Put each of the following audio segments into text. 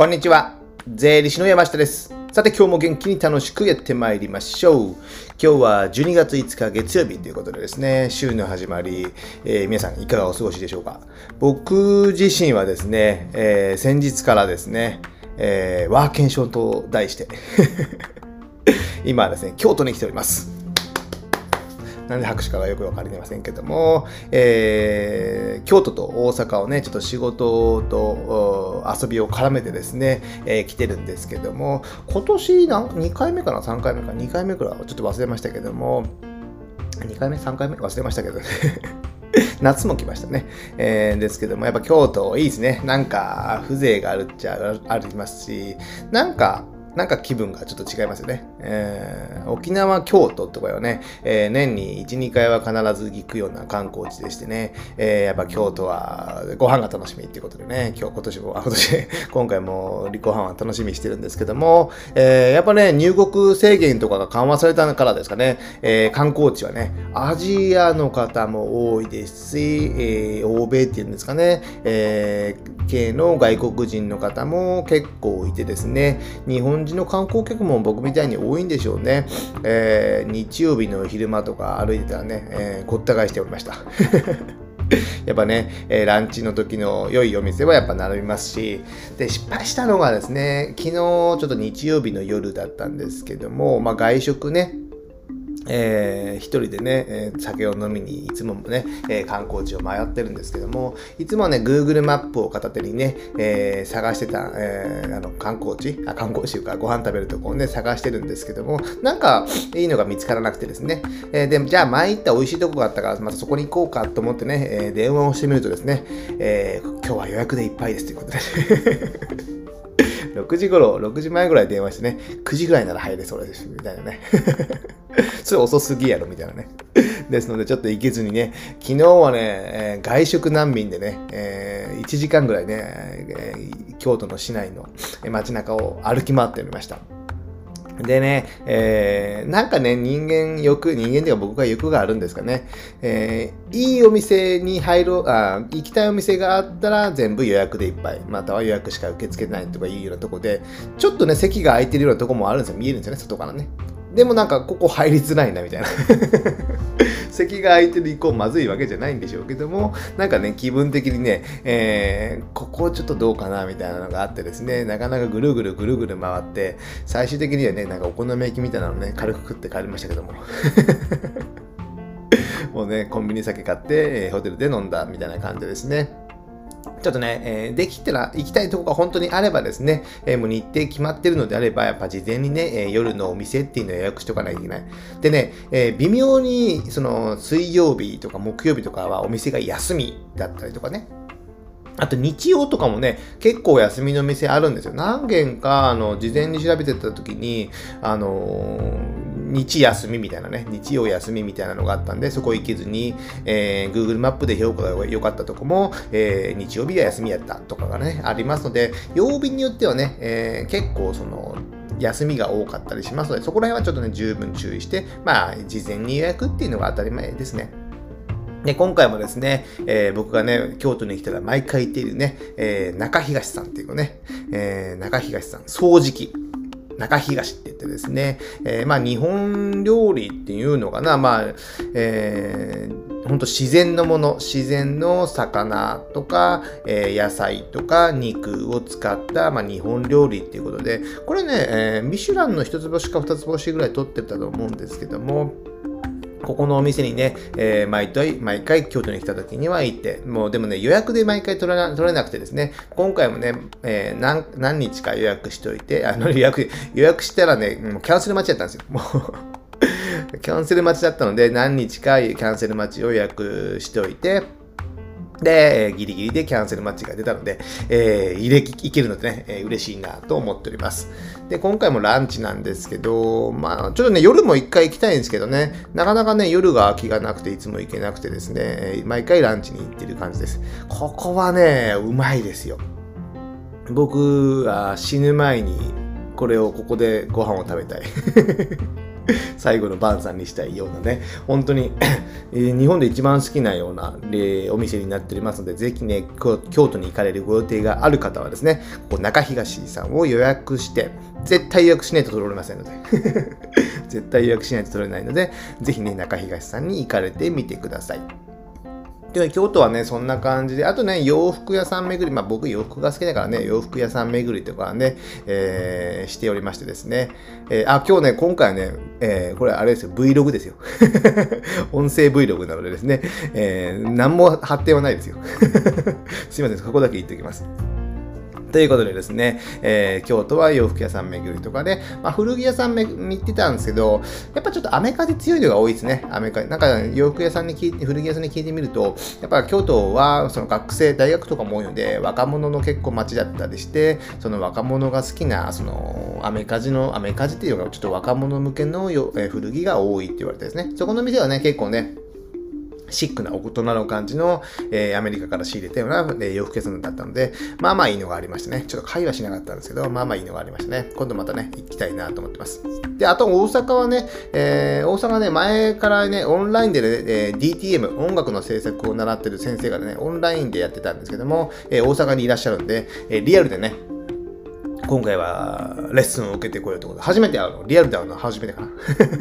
こんにちは。税理士の山下です。さて今日も元気に楽しくやってまいりましょう。今日は12月5日月曜日ということでですね、週の始まり、えー皆さんいかがお過ごしでしょうか？僕自身はですね、えー先日からですね、えーワーケンションと題して、今はですね、京都に来ております。なんで拍手かがよくわかりませんけども、えー京都と大阪をね、ちょっと仕事と遊びを絡めてですね、えー来てるんですけども、今年何2回目かな ?3 回目か ?2 回目くらいちょっと忘れましたけども、2回目 ?3 回目忘れましたけどね。夏も来ましたね。えーですけども、やっぱ京都いいですね。なんか、風情があるっちゃありますし、なんか、なんか気分がちょっと違いますよね。えー沖縄、京都とかはね、えー年に1、2回は必ず行くような観光地でしてね、えーやっぱ京都はご飯が楽しみっていうことでね、今日、今年も、あ、今年、今回もご飯は楽しみにしてるんですけども、えやっぱね、入国制限とかが緩和されたからですかね、え観光地はね、アジアの方も多いですし、え欧米っていうんですかね、えー系の外国人の方も結構いてですね、日本人の観光客も僕みたいに多いんでしょうね。えー日曜日の昼間とか歩いてたらね、えーごった返しておりました。やっぱね、えーランチの時の良いお店はやっぱ並びますし、で、失敗したのがですね、昨日ちょっと日曜日の夜だったんですけども、まあ外食ね、えー一人でね、えー酒を飲みにいつもね、えー観光地を迷ってるんですけども、いつもね、Google マップを片手にね、えー探してた、えーあの観光地、あ、観光地かご飯食べるとこをね、探してるんですけども、なんかいいのが見つからなくてですね、えーで、じゃあ前行った美味しいとこがあったから、またそこに行こうかと思ってね、えー電話をしてみるとですね、えー今日は予約でいっぱいですということで。6時頃、6時前ぐらい電話してね、9時ぐらいなら入れそうです、みたいなね。それ遅すぎやろ、みたいなね。ですので、ちょっと行けずにね、昨日はね、えー外食難民でね、えー1時間ぐらいね、えー京都の市内の街中を歩き回っておりました。でね、えーなんかね、人間欲、人間っていうか僕が欲があるんですかね。えーいいお店に入ろう、あ行きたいお店があったら全部予約でいっぱい。または予約しか受け付けないとかいうようなとこで、ちょっとね、席が空いてるようなとこもあるんですよ。見えるんですよね、外からね。でもなんか、ここ入りづらいな、みたいな。席が空いてる以降まずいわけじゃないんでしょうけども、なんかね、気分的にね、えーここちょっとどうかなみたいなのがあってですね、なかなかぐるぐるぐるぐる回って、最終的にはね、なんかお好み焼きみたいなのね、軽く食って帰りましたけども。もうね、コンビニ酒買って、えホテルで飲んだみたいな感じですね。ちょっとね、えーできたら行きたいとこが本当にあればですね、えーもう日程決まってるのであれば、やっぱ事前にね、えー夜のお店っていうのを予約しとかないといけない。でね、え微妙にその水曜日とか木曜日とかはお店が休みだったりとかね、あと日曜とかもね、結構休みの店あるんですよ。何軒か、あの、事前に調べてた時に、あのー日休みみたいなね、日曜休みみたいなのがあったんで、そこ行けずに、えー Google マップで評価が良かったとこも、えー日曜日が休みやったとかがね、ありますので、曜日によってはね、えー結構その、休みが多かったりしますので、そこら辺はちょっとね、十分注意して、まあ、事前に予約っていうのが当たり前ですね。で、今回もですね、えー僕がね、京都に来たら毎回行っているね、えー中東さんっていうね、えー中東さん、掃除機。中東って言ってですね、えーまあ日本料理っていうのかな、まあ、えー、ほんと自然のもの、自然の魚とか、えー野菜とか肉を使った、まあ、日本料理っていうことで、これね、えーミシュランの一つ星か二つ星ぐらい取ってたと思うんですけども、ここのお店にね、えー毎回、毎回京都に来た時には行って、もうでもね、予約で毎回取れな取れなくてですね、今回もね、えー何何日か予約しといて、あの 予約、予約したらね、もうキャンセル待ちだったんですよ。もう キャンセル待ちだったので、何日かキャンセル待ちを予約しておいて、で、ギリギリでキャンセルマッチが出たので、えー入れ、いけるのでね、えー嬉しいなと思っております。で、今回もランチなんですけど、まあ、ちょっとね、夜も一回行きたいんですけどね、なかなかね、夜が空きがなくて、いつも行けなくてですね、毎回ランチに行ってる感じです。ここはね、うまいですよ。僕は死ぬ前に、これをここでご飯を食べたい。最後の晩餐にしたいようなね、本当に日本で一番好きなようなお店になっておりますので、ぜひね、京都に行かれるご予定がある方はですね、ここ中東さんを予約して、絶対予約しないと取れませんので 絶対予約しないと取れないので、ぜひね、中東さんに行かれてみてください。で、京都はね、そんな感じで、あとね、洋服屋さん巡り、まあ僕洋服が好きだからね、洋服屋さん巡りとかね、えー、しておりましてですね、えー、あ、今日ね、今回ね、えー、これあれですよ、Vlog ですよ。音声 Vlog なのでですね、えー、何も発展はないですよ。すいません、ここだけ言っておきます。ということでですね、えー、京都は洋服屋さん巡りとかで、まあ、古着屋さんめに行ってたんですけど、やっぱちょっとアメカジ強いのが多いですね。アメカジ。なんか洋服屋さんに聞いて、古着屋さんに聞いてみると、やっぱ京都はその学生、大学とかも多いので、若者の結構街だったりして、その若者が好きな、そのアメカジの、アメカジっていうのがちょっと若者向けのよ、えー、古着が多いって言われてですね。そこの店はね、結構ね、シックな大人の感じの、えー、アメリカから仕入れたような、えー、洋服屋さんだったので、まあまあいいのがありましたね。ちょっと会話しなかったんですけど、まあまあいいのがありましたね。今度またね、行きたいなと思ってます。で、あと大阪はね、えー、大阪ね、前からね、オンラインでね、えー、DTM、音楽の制作を習ってる先生がね、オンラインでやってたんですけども、えー、大阪にいらっしゃるんで、えー、リアルでね、今回はレッスンを受けてこようということで、初めて会うの、リアルで会うのは初めてかな。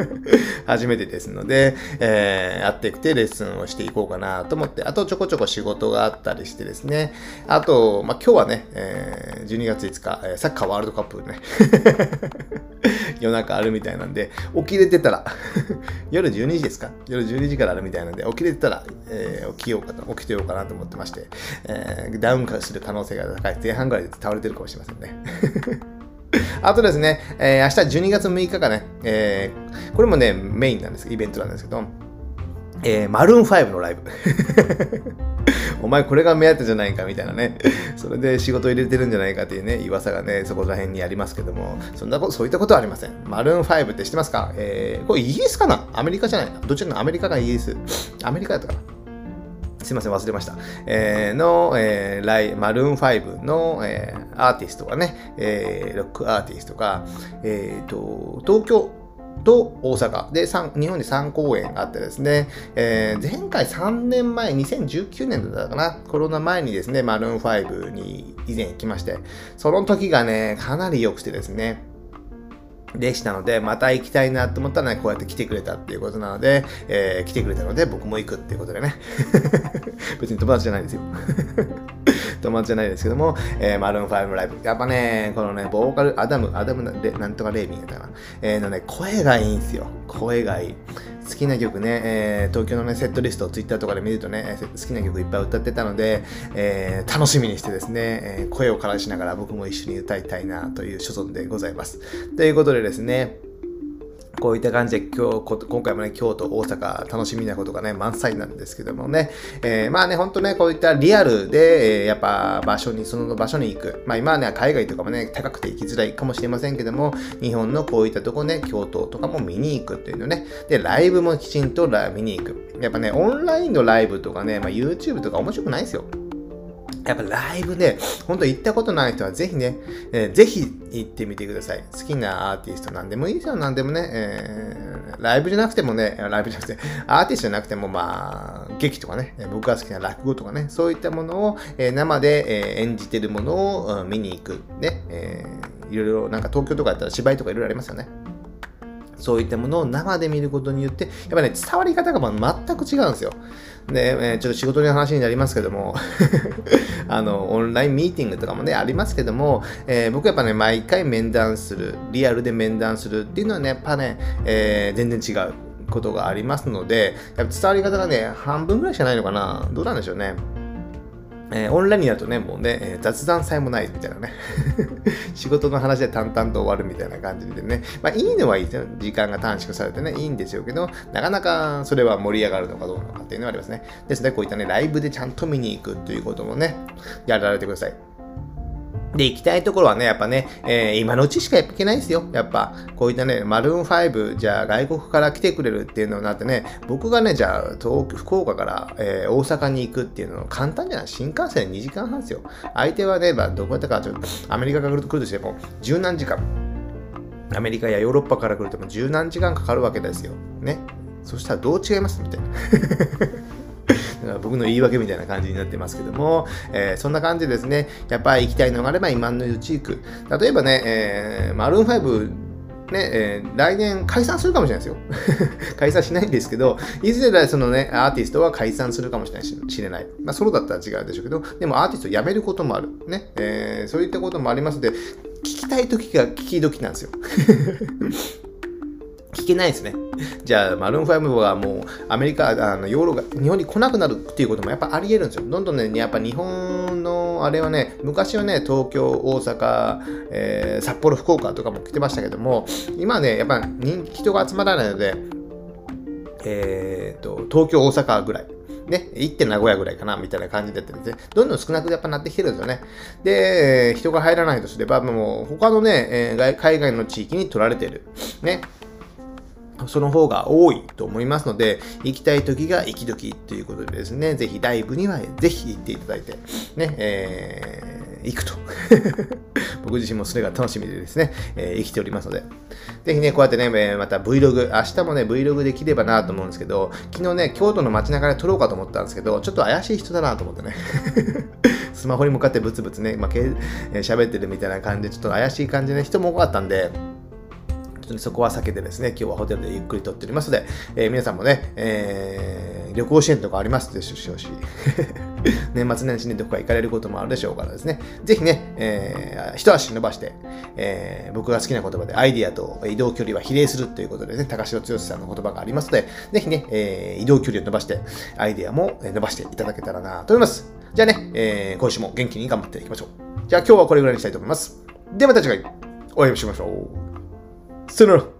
初めてですので、えー、会ってきてレッスンをしていこうかなと思って、あとちょこちょこ仕事があったりしてですね、あと、まあ、今日はね、えー、12月5日、えー、サッカーワールドカップね、夜中あるみたいなんで、起きれてたら 夜12時ですか？夜12時からあるみたいなんで、起きれてたら、えー、起きようかと、起きてようかなと思ってまして、えー、ダウン化する可能性が高い。前半ぐらいで倒れてるかもしれませんね。あとですね、えー、明日12月6日がね、えー、これもね、メインなんです、イベントなんですけど、えー、マルーン5のライブ。お前これが目当てじゃないかみたいなね。それで仕事を入れてるんじゃないかっていうね、噂がね、そこら辺にありますけども、そんなこと、そういったことはありません。マルーン5って知ってますか？えー、これイギリスかな？アメリカじゃないな？どちらのアメリカかイギリス。アメリカだったかな？すいません、忘れました。えー、の、えー、ライ、マルーン5の、えー、アーティストがね、えー、ロックアーティストが、えー、と、東京、と大阪で日本に3公演あってですね、えー、前回3年前、2019年だったかな、コロナ前にですね、マルーン5に以前行きまして、その時がね、かなり良くてですね、でしたので、また行きたいなと思ったらね、こうやって来てくれたっていうことなので、えー、来てくれたので僕も行くっていうことでね。別に友達じゃないですよ。友達じゃないですけども、えー、マルーン5ライブ。やっぱね、このね、ボーカル、アダム、アダムなんとかレイミンやったな。えー、のね、声がいいんですよ。声がいい。好きな曲ね、えー、東京のね、セットリストをツイッターとかで見るとね、好きな曲いっぱい歌ってたので、えー、楽しみにしてですね、えー、声を枯らしながら僕も一緒に歌いたいなという所存でございます。ということでですね、こういった感じで今日、今回もね、京都、大阪、楽しみなことがね、満載なんですけどもね、えー、まあね、ほんとね、こういったリアルで、えー、やっぱ場所に、その場所に行く。まあ今はね、海外とかもね、高くて行きづらいかもしれませんけども、日本のこういったとこね、京都とかも見に行くっていうのね、で、ライブもきちんと見に行く。やっぱね、オンラインのライブとかね、まあ YouTube とか面白くないですよ。やっぱライブで、本当行ったことない人はぜひね、えー、ぜひ行ってみてください。好きなアーティストなんでもいいですよ、なんでもね。えー、ライブじゃなくてもね、ライブじゃなくて、アーティストじゃなくても、まあ、劇とかね、僕が好きな落語とかね、そういったものを、えー、生で、え、演じてるものを、見に行く。ね、えー、いろいろ、なんか東京とかやったら芝居とかいろいろありますよね。そういったものを生で見ることによって、やっぱね、伝わり方が全く違うんですよ。で、え、ちょっと仕事の話になりますけども あの、オンラインミーティングとかもね、ありますけども、えー、僕やっぱね、毎回面談する、リアルで面談するっていうのはね、やっぱね、えー、全然違うことがありますので、やっぱ伝わり方がね、半分ぐらいしかないのかなどうなんでしょうね。えー、オンラインだとね、もうね、えー、雑談さえもないみたいなね。仕事の話で淡々と終わるみたいな感じでね。まあいいのはいいですよ。時間が短縮されてね、いいんですよけど、なかなかそれは盛り上がるのかどうなのかっていうのはありますね。ですね、こういったね、ライブでちゃんと見に行くということもね、やられてください。で、行きたいところはね、やっぱね、えー、今のうちしか行けないですよ。やっぱ、こういったね、マルーン5、じゃあ外国から来てくれるっていうのになってね、僕がね、じゃあ東福岡から、えー、大阪に行くっていうの簡単じゃない？新幹線2時間半ですよ。相手はね、まあ、どこやったか、ちょっとアメリカから来るとしても、十何時間。アメリカやヨーロッパから来るとも十何時間かかるわけですよ。ね？そしたらどう違います？みたいな。僕の言い訳みたいな感じになってますけども、えー、そんな感じですね。やっぱり行きたいのがあれば今のうち行く。例えばね、えー、マルーン5ね、えー、来年解散するかもしれないですよ。解散しないんですけど、いずれそのね、アーティストは解散するかもしれないし知れない。まあ、ソロだったら違うでしょうけど、でもアーティスト辞めることもある。ね、えー、そういったこともありますので、聞きたい時が聞き時なんですよ。聞けないですね。じゃあ、マルーン5はもうアメリカ、あのヨーロが日本に来なくなるっていうこともやっぱあり得るんですよ。どんどんね、やっぱ日本のあれはね、昔はね、東京、大阪、えー、札幌、福岡とかも来てましたけども、今ね、やっぱ人人が集まらないので、えーと、東京、大阪ぐらい。ね、1. 名古屋ぐらいかな、みたいな感じでやってるんで、どんどん少なくやっぱなってきてるんですよね。で、人が入らないとすれば、もう他のね、えー、海外の地域に取られてる。ね、その方が多いと思いますので、行きたい時が行き時ということでですね、ぜひライブにはぜひ行っていただいて、ね、えー、行くと。僕自身もそれが楽しみでですね、えー、生きておりますので、ぜひね、こうやってね、また Vlog、明日もね、Vlog できればなと思うんですけど、昨日ね、京都の街中で撮ろうかと思ったんですけど、ちょっと怪しい人だなと思ってね。スマホに向かってブツブツね、まあ、喋ってるみたいな感じで、ちょっと怪しい感じの人も多かったんで、当にそこは避けてですね、今日はホテルでゆっくりとっておりますので、えー、皆さんもね、えー、旅行支援とかありますでしょうし、年末年始にどこか行かれることもあるでしょうからですね、ぜひね、えー、一足伸ばして、えー、僕が好きな言葉でアイディアと移動距離は比例するということでね、高城剛さんの言葉がありますので、ぜひね、えー、移動距離を伸ばして、アイディアも伸ばしていただけたらなと思います。じゃあね、えー、今週も元気に頑張っていきましょう。じゃあ今日はこれぐらいにしたいと思います。ではまた次回お会いしましょう。sooner.